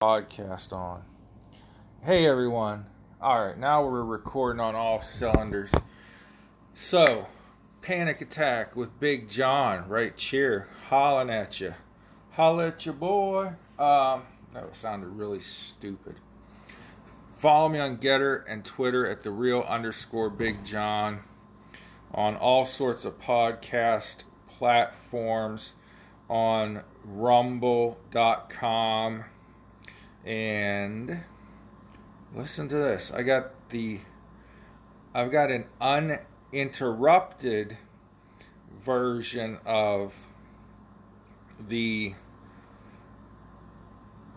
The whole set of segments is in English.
podcast on. Hey everyone. All right, now we're recording on all cylinders. So, Panic Attack with Big John right here, hollering at you. Holla at your boy. Um, that sounded really stupid. Follow me on Gettr and Twitter at the real underscore Big John on all sorts of podcast platforms on rumble.com and listen to this. I got the I've got an uninterrupted version of the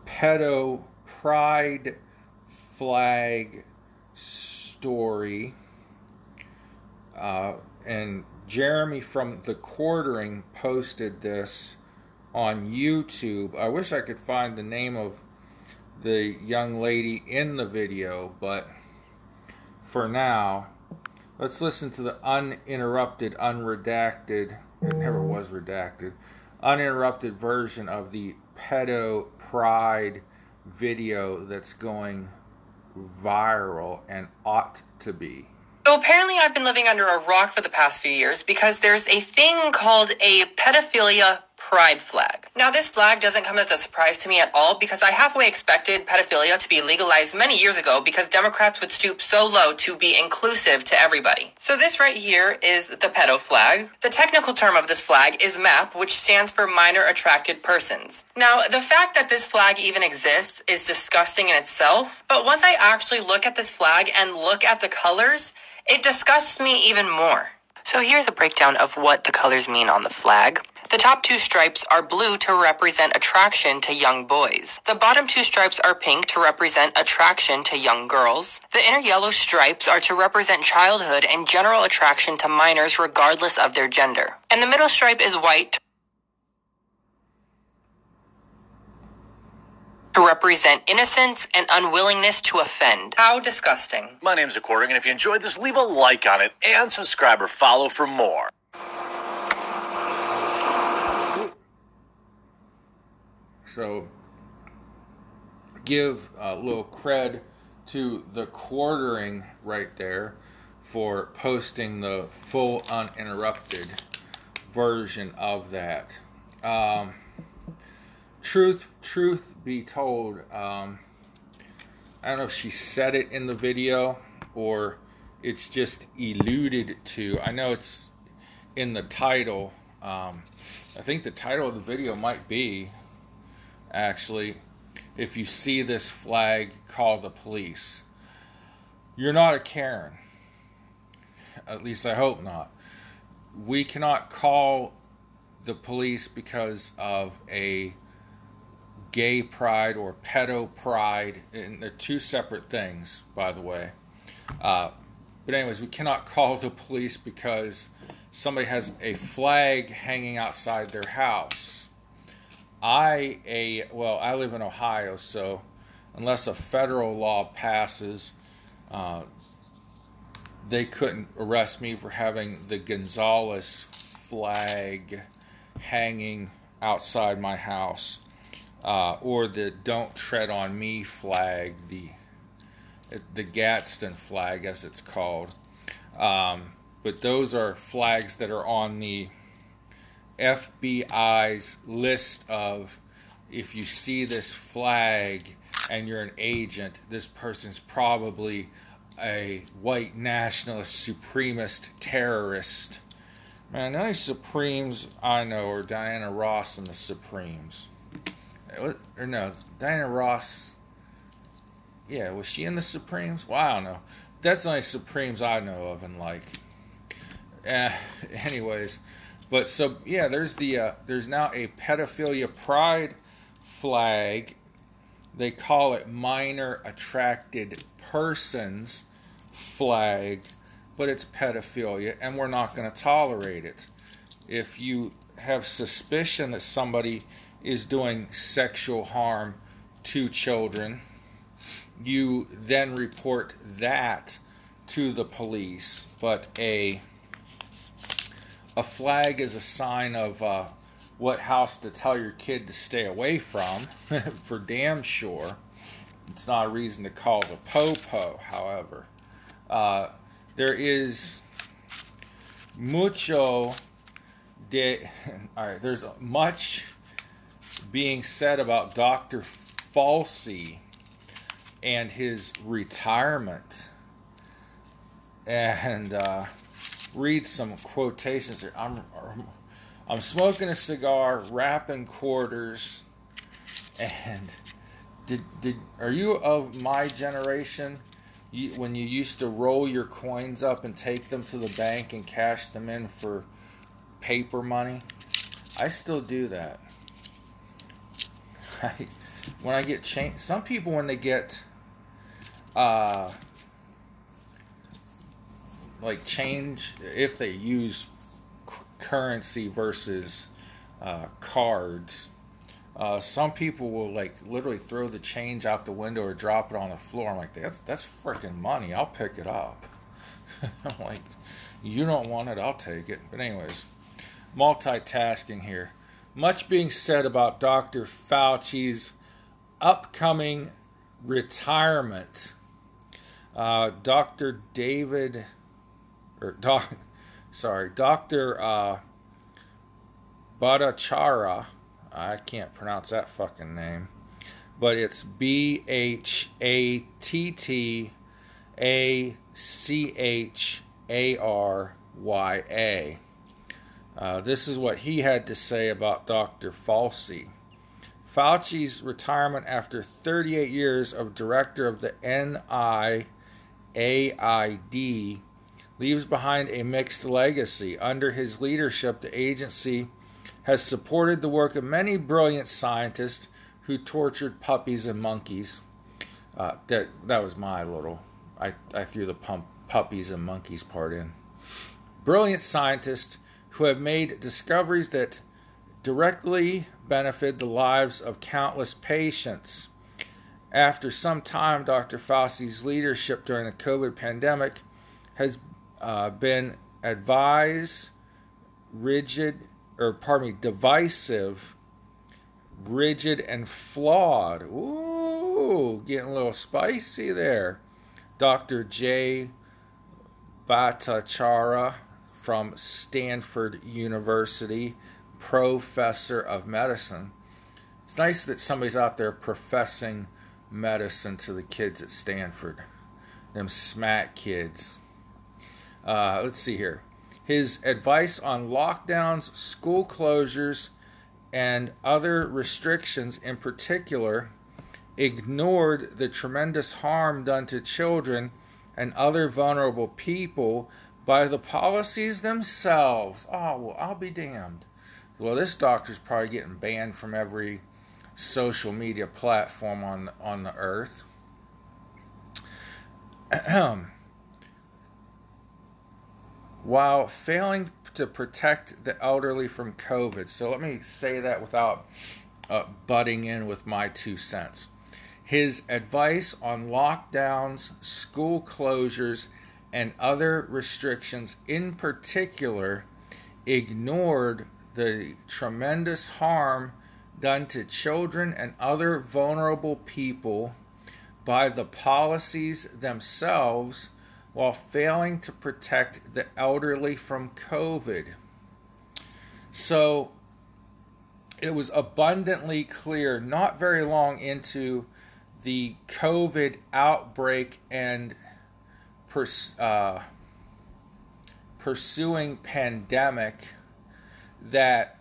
pedo pride flag story uh, and Jeremy from the quartering posted this on YouTube. I wish I could find the name of the young lady in the video, but for now, let's listen to the uninterrupted, unredacted, it never was redacted, uninterrupted version of the pedo pride video that's going viral and ought to be. So apparently, I've been living under a rock for the past few years because there's a thing called a pedophilia pride flag. Now, this flag doesn't come as a surprise to me at all because I halfway expected pedophilia to be legalized many years ago because Democrats would stoop so low to be inclusive to everybody. So, this right here is the pedo flag. The technical term of this flag is MAP, which stands for Minor Attracted Persons. Now, the fact that this flag even exists is disgusting in itself, but once I actually look at this flag and look at the colors, it disgusts me even more. So here's a breakdown of what the colors mean on the flag. The top two stripes are blue to represent attraction to young boys. The bottom two stripes are pink to represent attraction to young girls. The inner yellow stripes are to represent childhood and general attraction to minors regardless of their gender. And the middle stripe is white to represent innocence and unwillingness to offend. How disgusting. My name's According, and if you enjoyed this, leave a like on it and subscribe or follow for more. So, give a little cred to the quartering right there for posting the full uninterrupted version of that. Um, truth, truth be told, um, I don't know if she said it in the video or it's just alluded to. I know it's in the title. Um, I think the title of the video might be actually, if you see this flag, call the police. You're not a Karen. At least I hope not. We cannot call the police because of a gay pride or pedo pride. And they're two separate things, by the way. Uh, but, anyways, we cannot call the police because somebody has a flag hanging outside their house. I a well, I live in Ohio, so unless a federal law passes, uh, they couldn't arrest me for having the Gonzales flag hanging outside my house, uh, or the "Don't Tread on Me" flag, the the Gadsden flag, as it's called. Um, but those are flags that are on the FBI's list of if you see this flag and you're an agent, this person's probably a white nationalist supremacist terrorist. Man, the only Supremes I know are Diana Ross and the Supremes. Or no, Diana Ross. Yeah, was she in the Supremes? Well, I don't know. That's the only Supremes I know of, and like. Eh, anyways, but so yeah, there's the uh, there's now a pedophilia pride flag. They call it minor attracted persons flag, but it's pedophilia, and we're not going to tolerate it. If you have suspicion that somebody is doing sexual harm to children, you then report that to the police. But a a flag is a sign of uh, what house to tell your kid to stay away from, for damn sure. It's not a reason to call the po-po, however. Uh, there is mucho de. All right, there's much being said about Dr. Fauci and his retirement. And uh, read some quotations here. I'm, I'm smoking a cigar, wrapping quarters, and did did are you of my generation? You, when you used to roll your coins up and take them to the bank and cash them in for paper money, I still do that. I, when I get change, some people when they get uh, like change if they use currency versus uh, cards. Uh, some people will like literally throw the change out the window or drop it on the floor. I'm like, that's that's freaking money. I'll pick it up. I'm like, you don't want it, I'll take it. But anyways, multitasking here. Much being said about Dr. Fauci's upcoming retirement. Uh, Dr. David, or doc, sorry, Dr. Uh, I can't pronounce that fucking name, but it's B H A T T A C H A R Y A. Uh, this is what he had to say about Dr. Fauci. Fauci's retirement after 38 years of director of the NIAID leaves behind a mixed legacy. Under his leadership, the agency has supported the work of many brilliant scientists who tortured puppies and monkeys. Uh, that that was my little. I, I threw the pump, puppies and monkeys part in. Brilliant scientists who have made discoveries that directly benefit the lives of countless patients. After some time, Dr. Fauci's leadership during the COVID pandemic has uh, been advised, rigid, or pardon me, divisive, rigid, and flawed. Ooh, getting a little spicy there. Dr. J. Bhattacharya from Stanford University, professor of medicine. It's nice that somebody's out there professing medicine to the kids at Stanford. Them smack kids. Uh, let's see here. His advice on lockdowns, school closures, and other restrictions in particular ignored the tremendous harm done to children and other vulnerable people by the policies themselves. Oh, well, I'll be damned. Well, this doctor's probably getting banned from every social media platform on on the earth. While failing to protect the elderly from COVID. So let me say that without uh, butting in with my two cents. His advice on lockdowns, school closures, and other restrictions, in particular, ignored the tremendous harm done to children and other vulnerable people by the policies themselves while failing to protect the elderly from COVID. So it was abundantly clear, not very long into the COVID outbreak and pers- uh, pursuing pandemic that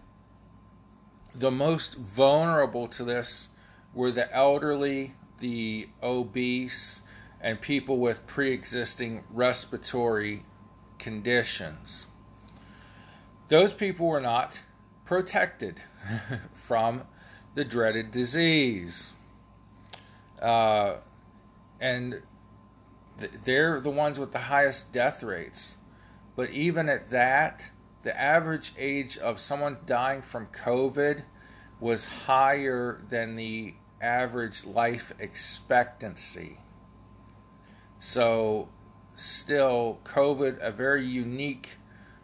the most vulnerable to this were the elderly, the obese, and people with pre existing respiratory conditions. Those people were not protected from the dreaded disease. Uh, and they're the ones with the highest death rates. But even at that, the average age of someone dying from COVID was higher than the average life expectancy. So, still, COVID, a very unique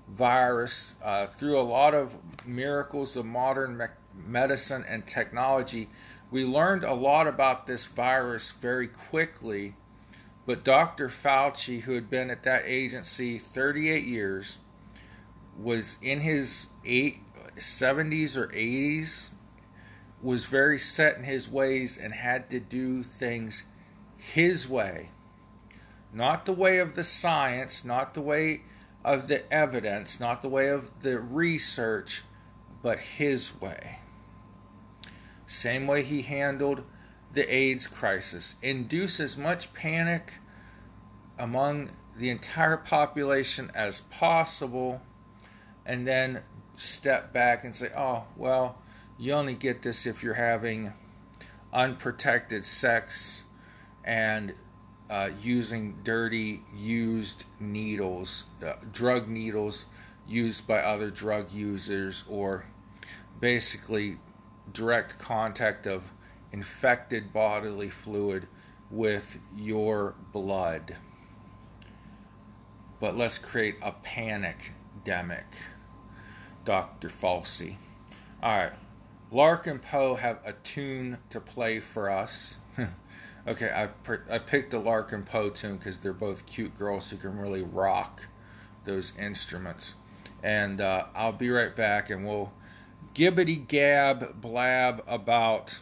virus uh, through a lot of miracles of modern me- medicine and technology. We learned a lot about this virus very quickly, but Dr. Fauci, who had been at that agency 38 years, was in his eight, 70s or 80s, was very set in his ways and had to do things his way. Not the way of the science, not the way of the evidence, not the way of the research, but his way. Same way he handled the AIDS crisis. Induce as much panic among the entire population as possible, and then step back and say, oh, well, you only get this if you're having unprotected sex and uh, using dirty, used needles, uh, drug needles used by other drug users, or basically direct contact of infected bodily fluid with your blood. But let's create a panic demic. Dr. Fauci. All right. Larkin Poe have a tune to play for us. okay, I, I picked a Larkin Poe tune because they're both cute girls who can really rock those instruments. And uh, I'll be right back and we'll gibbity gab blab about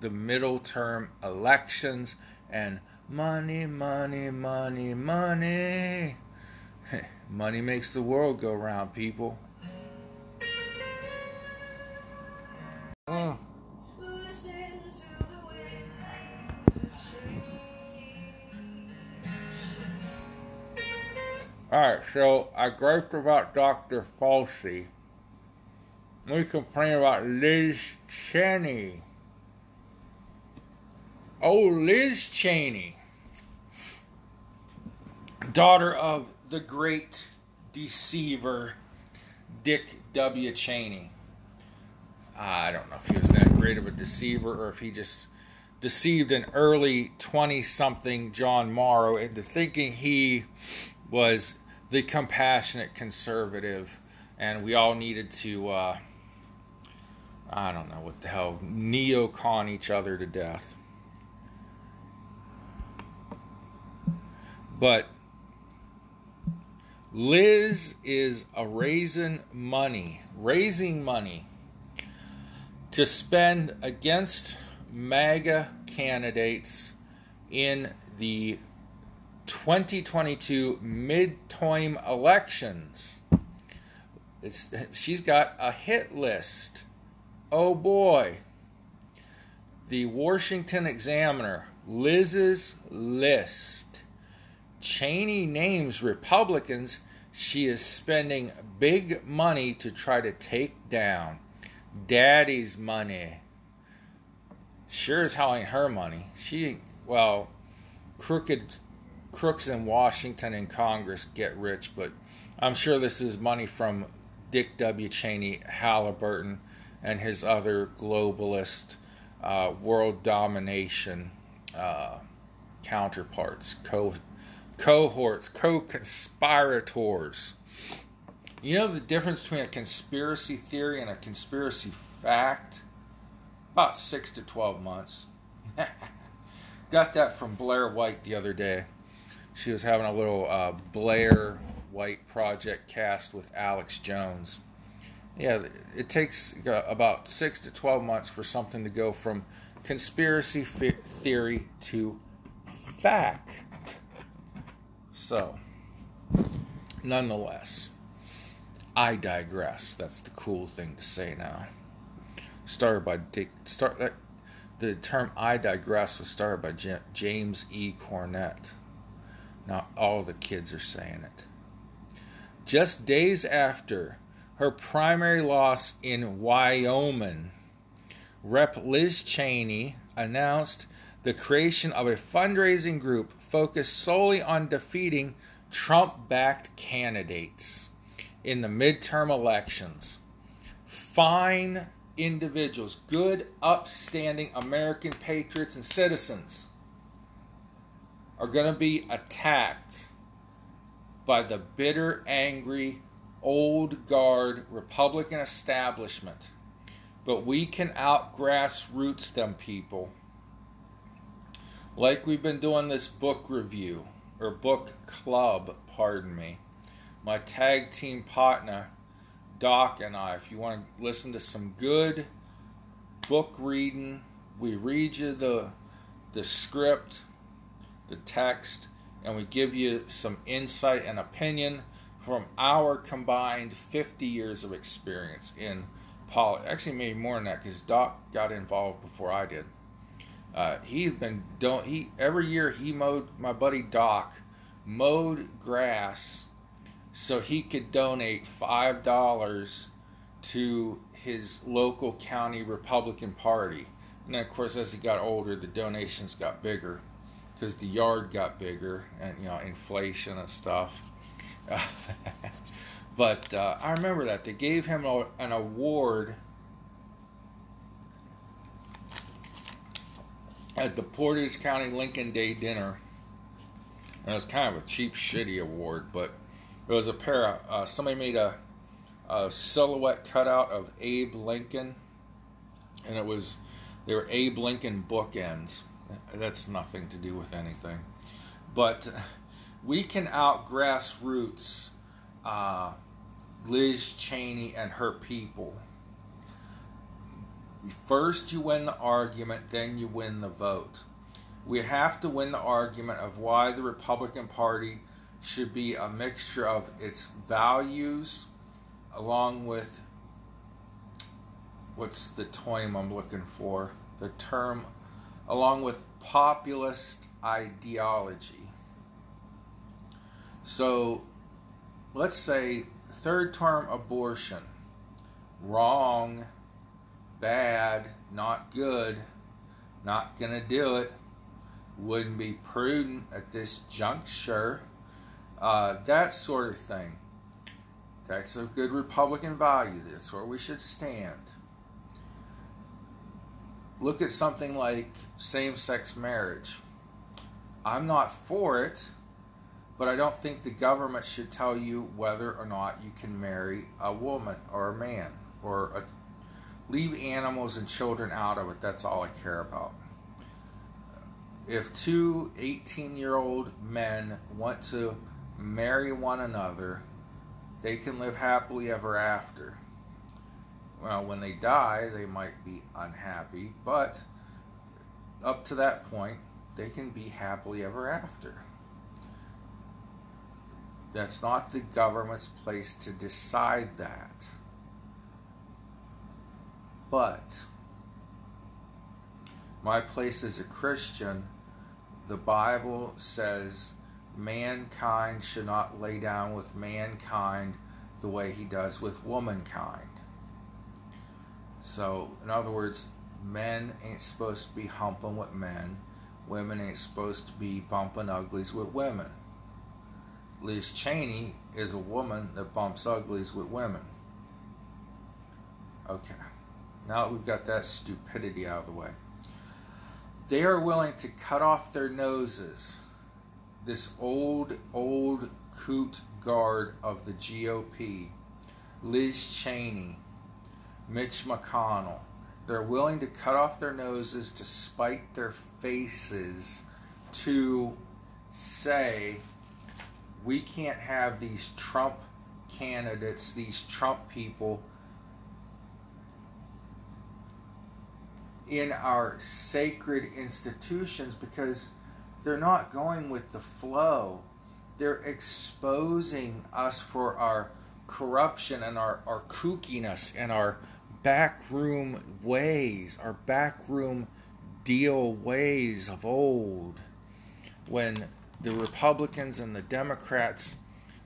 the middle term elections and money, money, money, money. money makes the world go round, people. Mm. Alright, so I griped about Dr. Fauci. We complain about Liz Cheney. Oh, Liz Cheney, daughter of the great deceiver Dick W. Cheney. I don't know if he was that great of a deceiver or if he just deceived an early 20 something John Morrow into thinking he was the compassionate conservative and we all needed to, uh, I don't know what the hell, neocon each other to death. But Liz is a raising money, raising money to spend against MAGA candidates in the 2022 midterm elections. It's, she's got a hit list. Oh boy. The Washington Examiner, Liz's list. Cheney names Republicans she is spending big money to try to take down. Daddy's money. Sure as hell ain't her money. She, well, crooked crooks in Washington and Congress get rich, but I'm sure this is money from Dick W. Cheney, Halliburton, and his other globalist uh, world domination uh, counterparts, co- cohorts, co conspirators. You know the difference between a conspiracy theory and a conspiracy fact? About six to 12 months. Got that from Blair White the other day. She was having a little uh, Blair White project cast with Alex Jones. Yeah, it takes uh, about six to 12 months for something to go from conspiracy theory to fact. So, nonetheless. I digress. That's the cool thing to say now. Started by Dick. Start. Uh, the term "I digress" was started by James E. Cornette. Now all the kids are saying it. Just days after her primary loss in Wyoming, Rep. Liz Cheney announced the creation of a fundraising group focused solely on defeating Trump backed candidates in the midterm elections. Fine individuals, good, upstanding American patriots and citizens are going to be attacked by the bitter, angry old guard Republican establishment, but we can out grassroots them people. Like we've been doing this book review or book club, pardon me. My tag team partner, Doc, and I. If you want to listen to some good book reading, we read you the the script, the text, and we give you some insight and opinion from our combined 50 years of experience in politics. Actually, maybe more than that because Doc got involved before I did. Uh, he's been don't he every year he mowed my buddy Doc mowed grass so he could donate five dollars to his local county Republican Party. And then, of course, as he got older, the donations got bigger because the yard got bigger and you know inflation and stuff. but uh, I remember that they gave him a, an award at the Portage County Lincoln Day dinner. And it was kind of a cheap, shitty award, but it was a pair of uh, somebody made a, a silhouette cutout of Abe Lincoln, and it was they were Abe Lincoln bookends. That's nothing to do with anything, but we can out grassroots uh, Liz Cheney and her people. First, you win the argument, then you win the vote. We have to win the argument of why the Republican Party should be a mixture of its values along with what's the term I'm looking for? The term along with populist ideology. So let's say third term abortion. Wrong, bad, not good, not going to do it, wouldn't be prudent at this juncture, uh, that sort of thing. That's a good Republican value. That's where we should stand. Look at something like same sex marriage. I'm not for it, but I don't think the government should tell you whether or not you can marry a woman or a man or a, leave animals and children out of it. That's all I care about. If two 18 year old men want to marry one another, they can live happily ever after. Well, when they die, they might be unhappy, but up to that point, they can be happily ever after. That's not the government's place to decide that. But my place as a Christian, the Bible says mankind should not lay down with mankind the way he does with womankind. So, in other words, men ain't supposed to be humping with men, women ain't supposed to be bumping uglies with women. Liz Cheney is a woman that bumps uglies with women. Okay, now that we've got that stupidity out of the way, they are willing to cut off their noses. This old, old coot guard of the GOP, Liz Cheney, Mitch McConnell, they're willing to cut off their noses to spite their faces to say we can't have these Trump candidates, these Trump people in our sacred institutions because they're not going with the flow. They're exposing us for our corruption and our, our kookiness and our backroom ways, our backroom deal ways of old. When the Republicans and the Democrats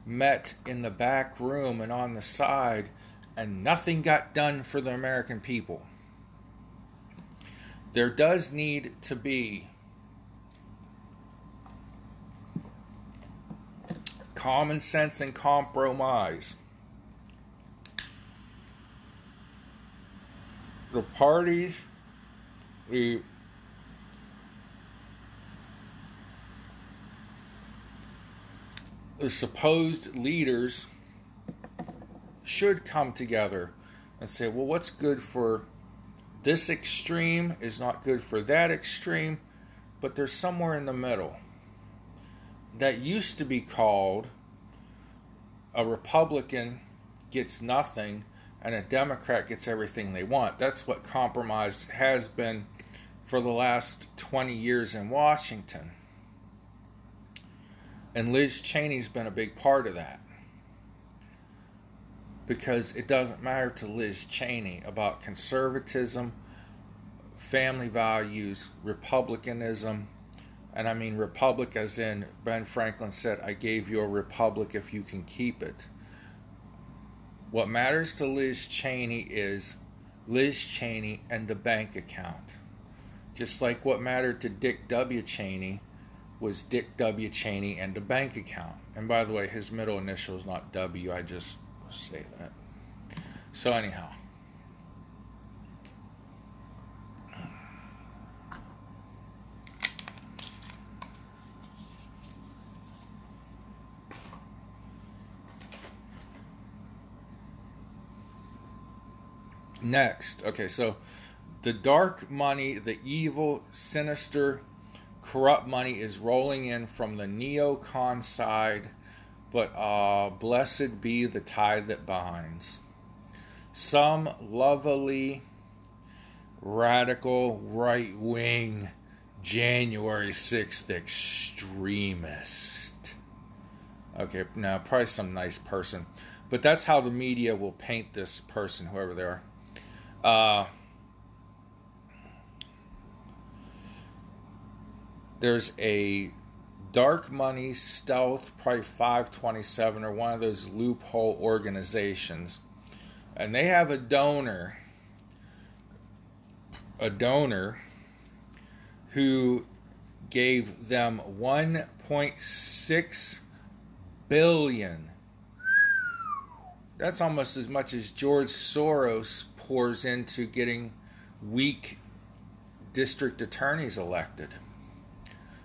met in the back room and on the side, and nothing got done for the American people. There does need to be common sense and compromise. The parties, the the supposed leaders should come together and say, well, what's good for this extreme is not good for that extreme, but there's somewhere in the middle. That used to be called a Republican gets nothing and a Democrat gets everything they want. That's what compromise has been for the last 20 years in Washington. And Liz Cheney's been a big part of that. Because it doesn't matter to Liz Cheney about conservatism, family values, republicanism, and I mean republic as in Ben Franklin said, I gave you a republic if you can keep it. What matters to Liz Cheney is Liz Cheney and the bank account. Just like what mattered to Dick W. Cheney was Dick W. Cheney and the bank account. And by the way, his middle initial is not W, I just say that. So, anyhow. Next, okay, so the dark money, the evil, sinister, corrupt money is rolling in from the neocon side, but uh, blessed be the tide that binds. Some lovely, radical, right wing, January 6th extremist. Okay, now probably some nice person, but that's how the media will paint this person, whoever they are. Uh, there's a dark money stealth, probably 527 or one of those loophole organizations, and they have a donor, a donor who gave them 1.6 billion. That's almost as much as George Soros pours into getting weak district attorneys elected.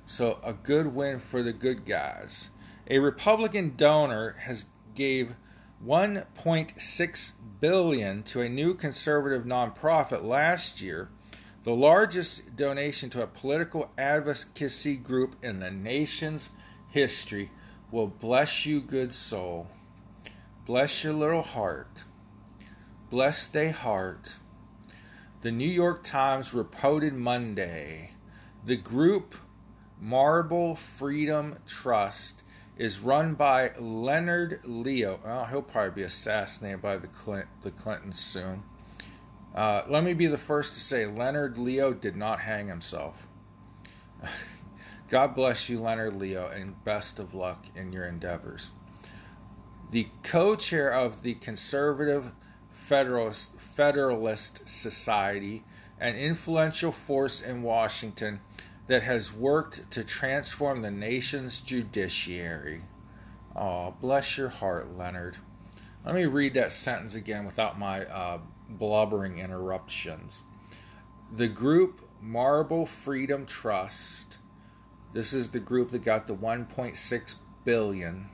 So a good win for the good guys. A Republican donor has gave 1.6 billion to a new conservative nonprofit last year, the largest donation to a political advocacy group in the nation's history. Will bless you, good soul. Bless your little heart. Bless they heart. The New York Times reported Monday the group Marble Freedom Trust is run by Leonard Leo. Well, he'll probably be assassinated by the, Clint, the Clintons soon. Uh, let me be the first to say Leonard Leo did not hang himself. God bless you, Leonard Leo, and best of luck in your endeavors. The co chair of the Conservative Federalist, Federalist Society, an influential force in Washington that has worked to transform the nation's judiciary. Oh, bless your heart, Leonard. Let me read that sentence again without my uh, blubbering interruptions. The group Marble Freedom Trust, this is the group that got the 1.6 billion,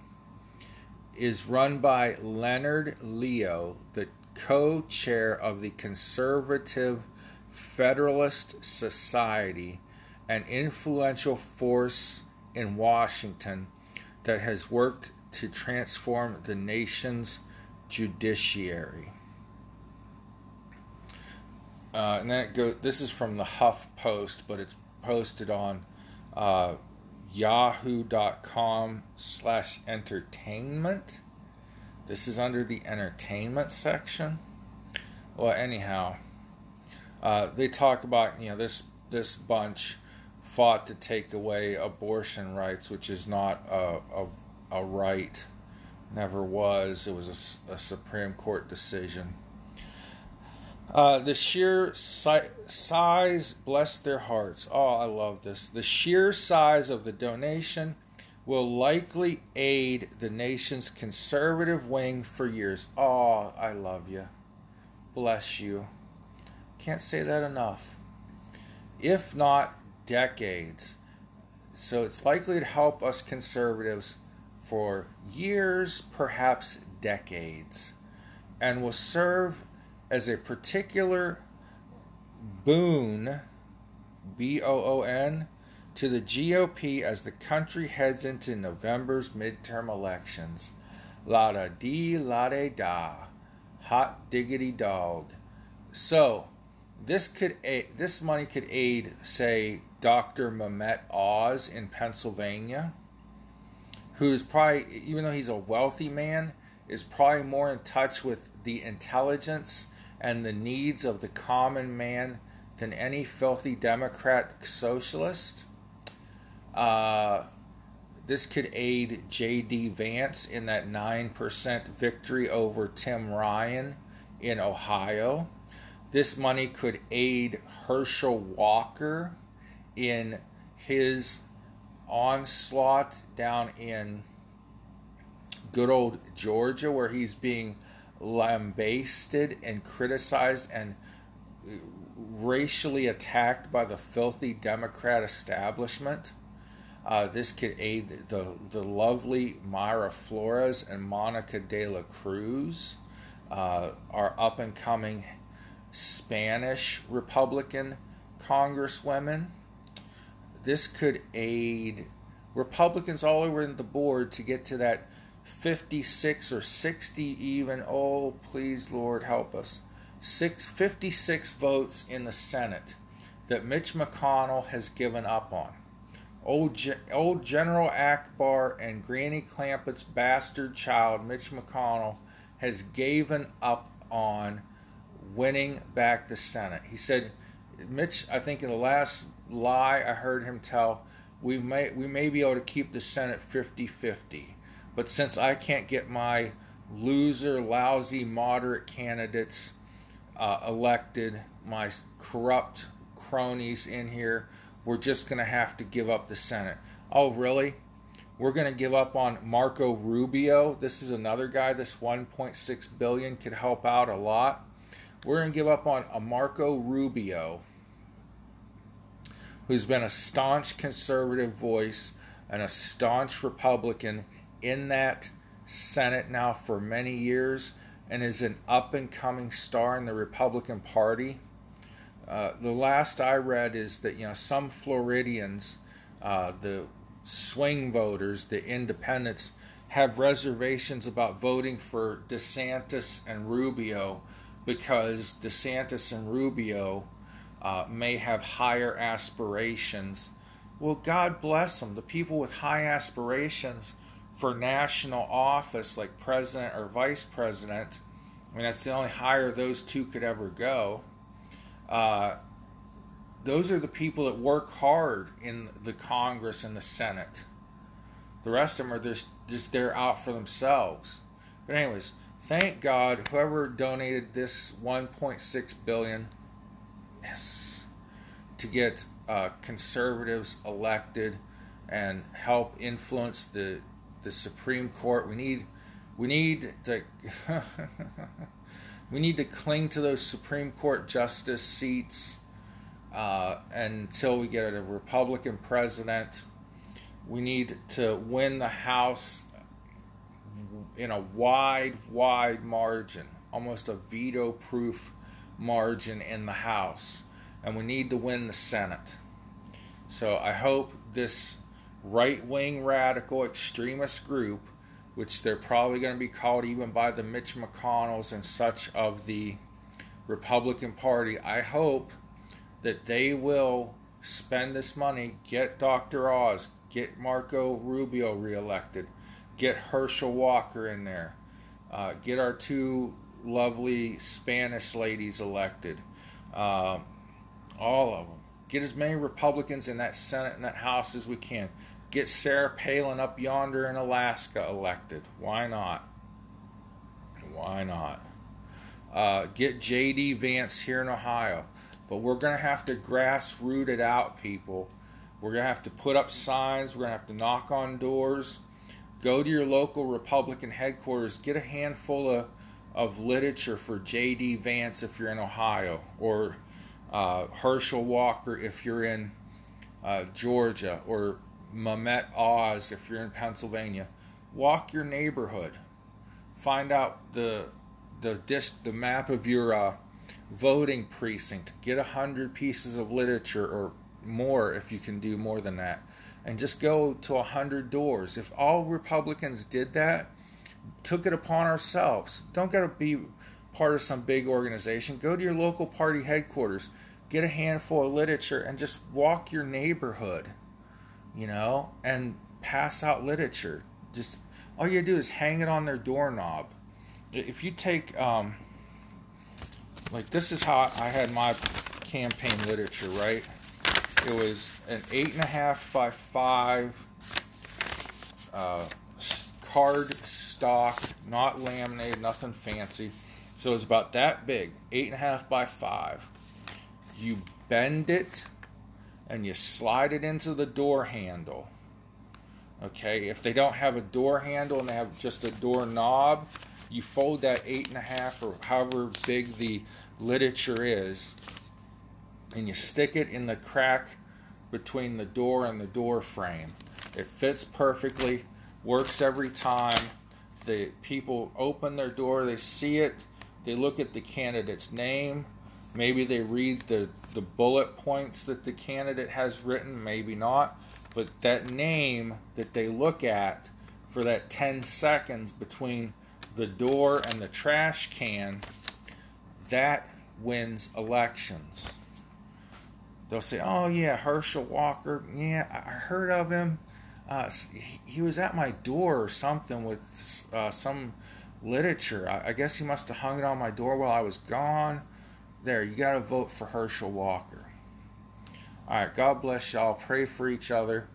is run by Leonard Leo, the co-chair of the Conservative Federalist Society an influential force in Washington that has worked to transform the nation's judiciary. Uh, and that go. This is from the Huff Post, but it's posted on uh, Yahoo.com slash entertainment. This is under the entertainment section. Well, anyhow, uh, they talk about you know this this bunch fought to take away abortion rights, which is not a, a, a right, never was. It was a, a Supreme Court decision. Uh, the sheer si- size, bless their hearts. Oh, I love this. The sheer size of the donation will likely aid the nation's conservative wing for years. Oh, I love you. Bless you. Can't say that enough. If not decades. So it's likely to help us conservatives for years, perhaps decades. and will serve as a particular boon, B O O N, to the GOP as the country heads into November's midterm elections. La da dee, la da da. Hot diggity dog. So, this could this money could aid, say, Dr. Mehmet Oz in Pennsylvania, who's probably, even though he's a wealthy man, is probably more in touch with the intelligence and the needs of the common man than any filthy Democrat socialist. Uh, this could aid J.D. Vance in that 9% victory over Tim Ryan in Ohio. This money could aid Herschel Walker in his onslaught down in good old Georgia, where he's being lambasted and criticized and racially attacked by the filthy Democrat establishment. Uh, this could aid the, the lovely Mayra Flores and Monica de la Cruz, uh, our up and coming Spanish Republican congresswomen. This could aid Republicans all over the board to get to that 56 or 60 even. Oh, please, Lord, help us. Six, 56 votes in the Senate that Mitch McConnell has given up on. Old, old General Ackbar and Granny Clampett's bastard child, Mitch McConnell, has given up on winning back the Senate. He said, Mitch, I think in the last lie I heard him tell, we may we may be able to keep the Senate 50-50. But since I can't get my loser, lousy, moderate candidates uh, elected, my corrupt cronies in here, we're just going to have to give up the Senate. Oh, really? We're going to give up on Marco Rubio. This is another guy. This 1.6 billion could help out a lot. We're going to give up on a Marco Rubio, who's been a staunch conservative voice and a staunch Republican in that Senate now for many years and is an up and coming star in the Republican Party. Uh, the last I read is that you know some Floridians, uh, the swing voters, the independents, have reservations about voting for DeSantis and Rubio because DeSantis and Rubio uh, may have higher aspirations. Well, God bless them. The people with high aspirations for national office, like president or vice president, I mean, that's the only higher those two could ever go uh, those are the people that work hard in the Congress and the Senate. The rest of them are just just there out for themselves. But anyways, thank God whoever donated this 1.6 billion, yes, to get uh, conservatives elected and help influence the the Supreme Court. We need we need to we need to cling to those Supreme Court justice seats uh, until we get a Republican president. We need to win the House in a wide, wide margin, almost a veto proof margin in the House. And we need to win the Senate. So I hope this right wing radical extremist group which they're probably going to be called even by the Mitch McConnells and such of the Republican Party. I hope that they will spend this money, get Dr. Oz, get Marco Rubio reelected, get Herschel Walker in there, uh, get our two lovely Spanish ladies elected, uh, all of them. Get as many Republicans in that Senate and that House as we can. Get Sarah Palin up yonder in Alaska elected. Why not? Why not? Uh, get J.D. Vance here in Ohio. But we're going to have to grassroot it out, people. We're going to have to put up signs. We're going to have to knock on doors. Go to your local Republican headquarters. Get a handful of, of literature for J.D. Vance if you're in Ohio, or uh, Herschel Walker if you're in uh, Georgia, or Mehmet Oz if you're in Pennsylvania. Walk your neighborhood. Find out the the the map of your uh, voting precinct. Get a hundred pieces of literature or more if you can do more than that, and just go to a hundred doors. If all Republicans did that, took it upon ourselves. Don't gotta be part of some big organization. Go to your local party headquarters. Get a handful of literature and just walk your neighborhood, you know, and pass out literature. Just all you do is hang it on their doorknob. If you take, um, like, this is how I had my campaign literature, right? It was an eight and a half by five uh, card stock, not laminated, nothing fancy. So it's about that big, eight and a half by five. You bend it and you slide it into the door handle. Okay, if they don't have a door handle and they have just a door knob, you fold that eight and a half or however big the literature is, and you stick it in the crack between the door and the door frame. It fits perfectly, works every time. The people open their door, they see it, they look at the candidate's name, maybe they read the, the bullet points that the candidate has written, maybe not, but that name that they look at for that 10 seconds between the door and the trash can, that wins elections. They'll say, "Oh yeah, Herschel Walker. Yeah, I heard of him. Uh, he was at my door or something with uh, some literature. I, I guess he must have hung it on my door while I was gone. There, you got to vote for Herschel Walker. All right, God bless y'all. Pray for each other.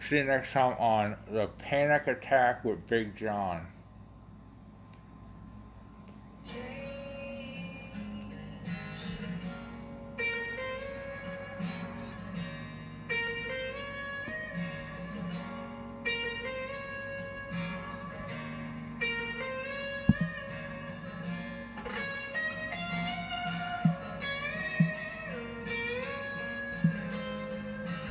See you next time on the Panic Attack with Big John.